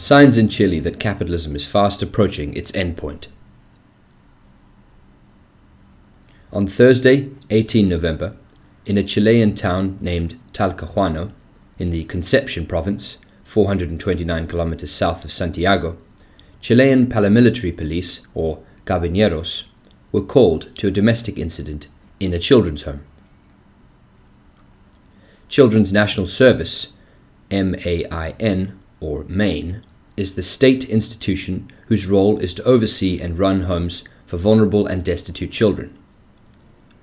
Signs in Chile that capitalism is fast approaching its endpoint. On Thursday, 18 November, in a Chilean town named Talcahuano, in the Concepcion province, 429 kilometers south of Santiago, Chilean paramilitary police, or Carabineros, were called to a domestic incident in a children's home. Children's National Service, MAIN, or MAIN, is the state institution whose role is to oversee and run homes for vulnerable and destitute children.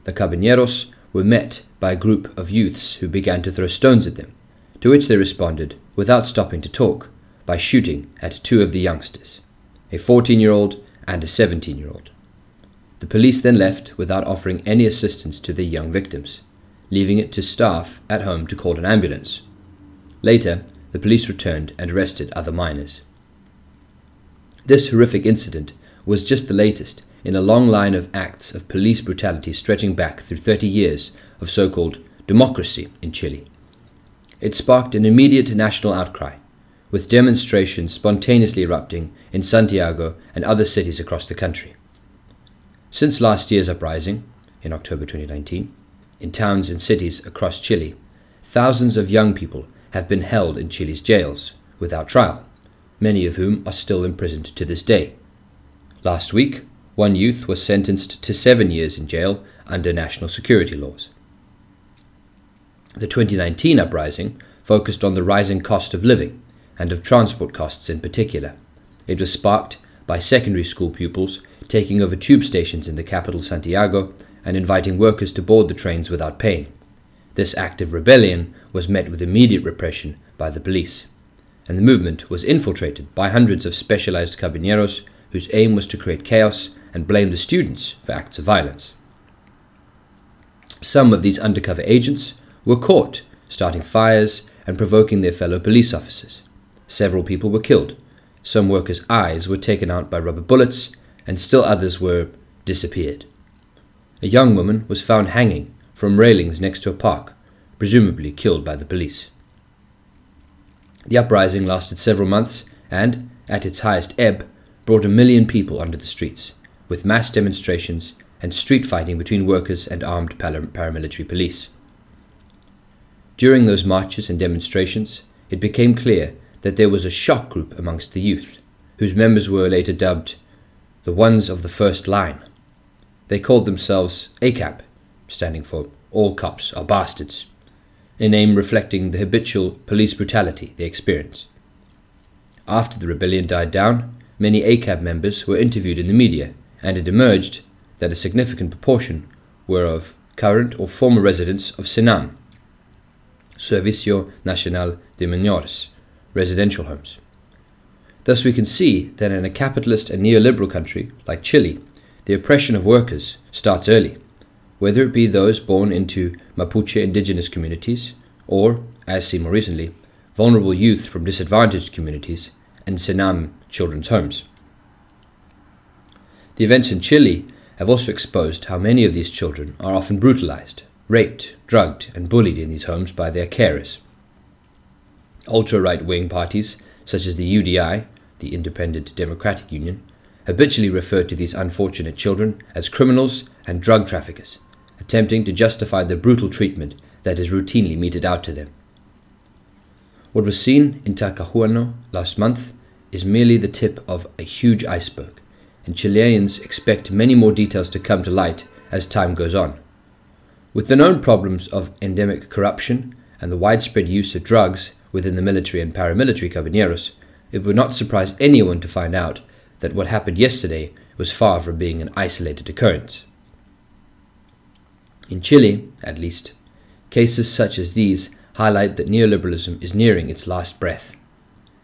The Carabineros were met by a group of youths who began to throw stones at them, to which they responded, without stopping to talk, by shooting at two of the youngsters, a 14 year old and a 17 year old. The police then left without offering any assistance to the young victims, leaving it to staff at home to call an ambulance. Later, the police returned and arrested other minors. This horrific incident was just the latest in a long line of acts of police brutality stretching back through 30 years of so called democracy in Chile. It sparked an immediate national outcry, with demonstrations spontaneously erupting in Santiago and other cities across the country. Since last year's uprising, in October 2019, in towns and cities across Chile, thousands of young people have been held in Chile's jails without trial, many of whom are still imprisoned to this day. Last week, one youth was sentenced to seven years in jail under national security laws. The 2019 uprising focused on the rising cost of living and of transport costs in particular. It was sparked by secondary school pupils taking over tube stations in the capital Santiago and inviting workers to board the trains without paying. This act of rebellion was met with immediate repression by the police, and the movement was infiltrated by hundreds of specialized carabineros whose aim was to create chaos and blame the students for acts of violence. Some of these undercover agents were caught starting fires and provoking their fellow police officers. Several people were killed. Some workers' eyes were taken out by rubber bullets, and still others were disappeared. A young woman was found hanging from railings next to a park, presumably killed by the police. The uprising lasted several months and, at its highest ebb, brought a million people onto the streets, with mass demonstrations and street fighting between workers and armed paramilitary police. During those marches and demonstrations, it became clear that there was a shock group amongst the youth, whose members were later dubbed the ones of the first line. They called themselves ACAB, standing for All Cops Are Bastards, a name reflecting the habitual police brutality they experience. After the rebellion died down, many ACAB members were interviewed in the media, and it emerged that a significant proportion were of current or former residents of SENAME, Servicio Nacional de Menores, residential homes. Thus, we can see that in a capitalist and neoliberal country like Chile, the oppression of workers starts early, whether it be those born into Mapuche indigenous communities or, as seen more recently, vulnerable youth from disadvantaged communities and Sename children's homes. The events in Chile have also exposed how many of these children are often brutalized, raped, drugged, and bullied in these homes by their carers. Ultra right wing parties, such as the UDI, the Independent Democratic Union, habitually refer to these unfortunate children as criminals and drug traffickers, attempting to justify the brutal treatment that is routinely meted out to them. What was seen in Talcahuano last month is merely the tip of a huge iceberg, and Chileans expect many more details to come to light as time goes on. With the known problems of endemic corruption and the widespread use of drugs within the military and paramilitary carabineros, it would not surprise anyone to find out that what happened yesterday was far from being an isolated occurrence. In Chile, at least, cases such as these highlight that neoliberalism is nearing its last breath.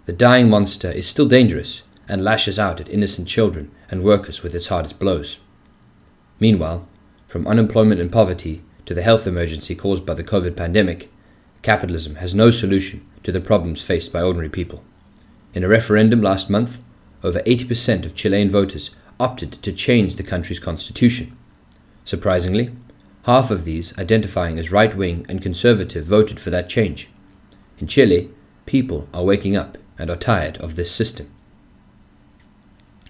The dying monster is still dangerous and lashes out at innocent children and workers with its hardest blows. Meanwhile, from unemployment and poverty to the health emergency caused by the COVID pandemic, capitalism has no solution to the problems faced by ordinary people. In a referendum last month, over 80% of Chilean voters opted to change the country's constitution. Surprisingly, half of these identifying as right wing and conservative voted for that change. In Chile, people are waking up and are tired of this system.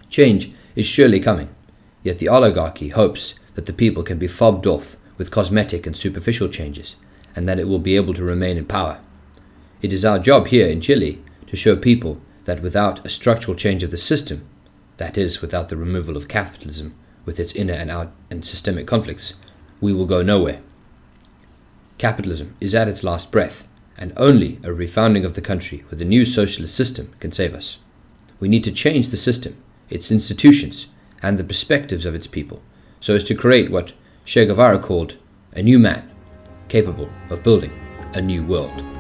Change is surely coming, yet the oligarchy hopes that the people can be fobbed off with cosmetic and superficial changes, and that it will be able to remain in power. It is our job here in Chile to show people that without a structural change of the system, that is, without the removal of capitalism with its inner and out and systemic conflicts, we will go nowhere. Capitalism is at its last breath, and only a refounding of the country with a new socialist system can save us. We need to change the system, its institutions, and the perspectives of its people, so as to create what Che Guevara called a new man, capable of building a new world.